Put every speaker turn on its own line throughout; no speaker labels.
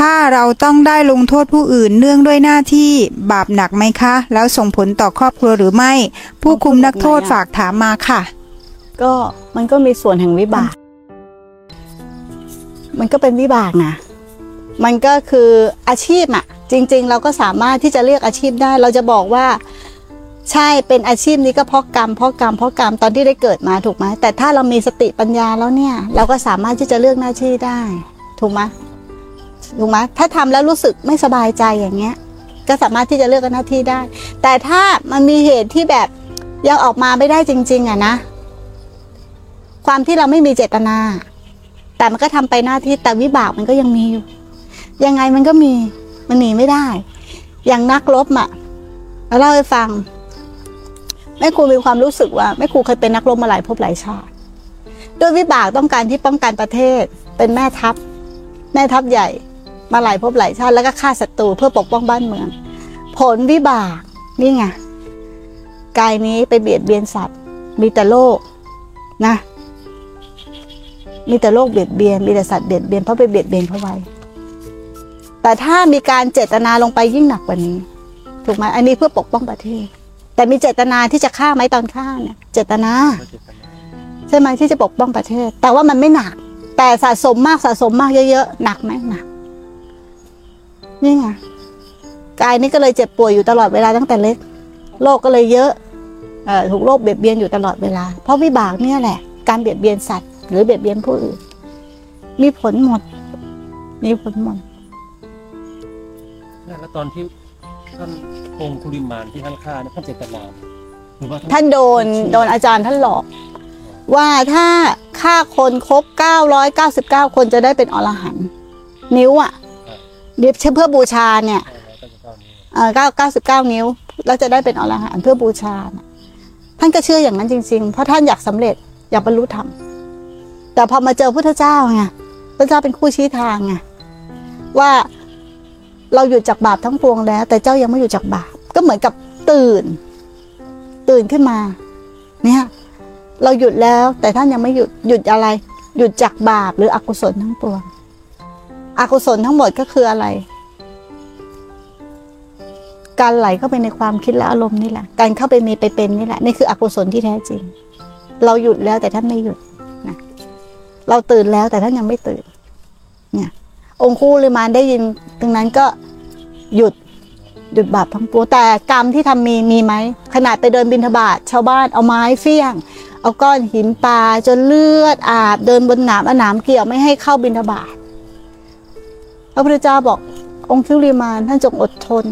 ถ้าเราต้องได้ลงโทษผู้อื่นเนื่องด้วยหน้าที่บาปหนักไหมคะ แล้วส่งผลต่อครอบครัวหรือไม่ ผู้คุมนักโทษฝากถามมาค่ะ
ก็มันก็มีส่วนแห่งวิบาก มันก็เป็นวิบากนะ มันก็คืออาชีพอะจริง ๆ เราก็สามารถที่จะเรียกอาชีพได้ เราจะบอกว่า ใช่เป็นอาชีพนี้ก็เพราะกรรมเพราะกรรมเพราะกรรมตอนที่ได้เกิดมาถูกไหมแต่ถ้าเรามีสติปัญญาแล้วเนี่ย เราก็สามารถที่จะเลือกหน้าที่ได้ ถูกไหม ถูกไหมถ้าทำแล้วรู้สึกไม่สบายใจอย่างเงี้ย ก็สามารถที่จะเลือกหน้าที่ได้ แต่ถ้ามันมีเหตุที่แบบยังออกมาไม่ได้จริง ๆอะนะ ความที่เราไม่มีเจตนา แต่มันก็ทำไปหน้าที่แต่วิบากมันก็ยังมีอยู่ ยังไงมันก็มีมันหนีไม่ได้ อย่างนักรบอะเราเล่าให้ฟังแม่ครูมีความรู้สึกว่าแม่ครูเคยเป็นนักรบมาหลายภพหลายชาติด้วยวิบากต้องการที่ป้องกันประเทศ เป็นแม่ทัพ แม่ทัพใหญ่ มาหลายภพหลายชาติแล้วก็ฆ่าศัตรูเพื่อปกป้องบ้านเมือง ผลวิบากนี่ไงกายนี้ไปเบียดเบียนสัตว์ มีแต่โลกนะ มีแต่โลกเบียดเบียน มีแต่สัตว์เบียดเบียนเพราะไปเบียดเบียนเขาไว้ แต่ถ้ามีการเจตนาลงไปยิ่งหนักกว่านี้ ถูกไหมอันนี้เพื่อปกป้องประเทศ แต่มีเจตนาที่จะฆ่าไหมตอนฆ่าเนี่ย เจตนา ใช่ไหมที่จะปกป้องประเทศ แต่ว่ามันไม่หนัก แต่สะสมมากสะสมมากเยอะๆหนักไหมหนัก นี่ไงกายนี้ก็เลยเจ็บป่วยอยู่ตลอดเวลาตั้งแต่เล็กโรคก็เลยเยอะเอ่อถูกโรคเบียดเบียนอยู่ตลอดเวลา เพราะวิบากเนี่ยแหละ การเบียดเบียนสัตว์ หรือเบียดเบียนผู้อื่นมีผลหมด มีผลหมด
แล้วตอนที่ท่านองคุลิมานที่ท่านฆ่าเนี่ยท่านเจตนาหรือว่า
ท่านโดนโดนอาจารย์ท่านหลอก ว่าถ้าฆ่าคนครบ 999 คนจะได้เป็นอรหันต์นิ้วอะ เดี๋ยวเพื่อบูชาเนี่ยเอ่อ9 99นิ้วแล้วจะได้เป็นอรหันต์เพื่อบูชาน่ะท่านก็เชื่ออย่างนั้นจริง ๆ เพราะท่านอยากสำเร็จอยากบรรลุธรรมแต่พอมาเจอพุทธเจ้าไงพระเจ้าเป็นคู่ชี้ทางไงว่าเราหยุดจากบาปทั้งปวงแล้ว แต่เจ้ายังไม่หยุดจากบาปก็เหมือนกับตื่น ตื่นขึ้นมา เนี่ย เราหยุดแล้ว แต่ท่านยังไม่หยุดหยุดอะไร หยุดจากบาปหรืออกุศลทั้งปวง อกุศลทั้งหมดก็คืออะไร การไหลเข้าไปในความคิดและอารมณ์นี่แหละ การเข้าไปมีไปเป็นนี่แหละ นี่คืออกุศลที่แท้จริง เราหยุดแล้วแต่ท่านไม่หยุดนะเราตื่นแล้วแต่ท่านยังไม่ตื่น เนี่ย องค์คู่ลิมานได้ยินตรงนั้นก็หยุดหยุดบาปทั้งปวงแต่กรรมที่ทำมีมีไหมขนาดไปเดินบินทบาทชาวบ้านเอาไม้เฟี้ยง เอาก้อนหินปลาจนเลือดอาบเดินบนหนามเอาหนามเกี่ยวไม่ให้เข้าบินทบาท พระพุทธเจ้าบอกองค์คิริมานท่านจงอดทน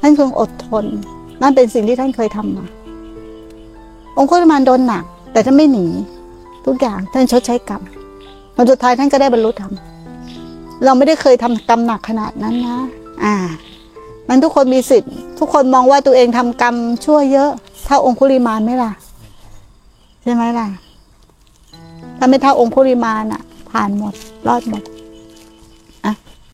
ท่านคงอดทน นั่นเป็นสิ่งที่ท่านเคยทำมา องค์คุลิมานโดนหนัก แต่ท่านไม่หนี ทุกอย่างท่านชดใช้กรรมผลสุดท้ายท่านก็ได้บรรลุธรรมเราไม่ได้เคยทำกรรมหนักขนาดนั้นนะ อ่า มันทุกคนมีสิทธิ์ ทุกคนมองว่าตัวเองทำกรรมชั่วเยอะ เท่าองคุลิมานไหมล่ะ ใช่ไหมล่ะ ถ้าไม่เท่าองคุลิมานอะผ่านหมด รอดหมด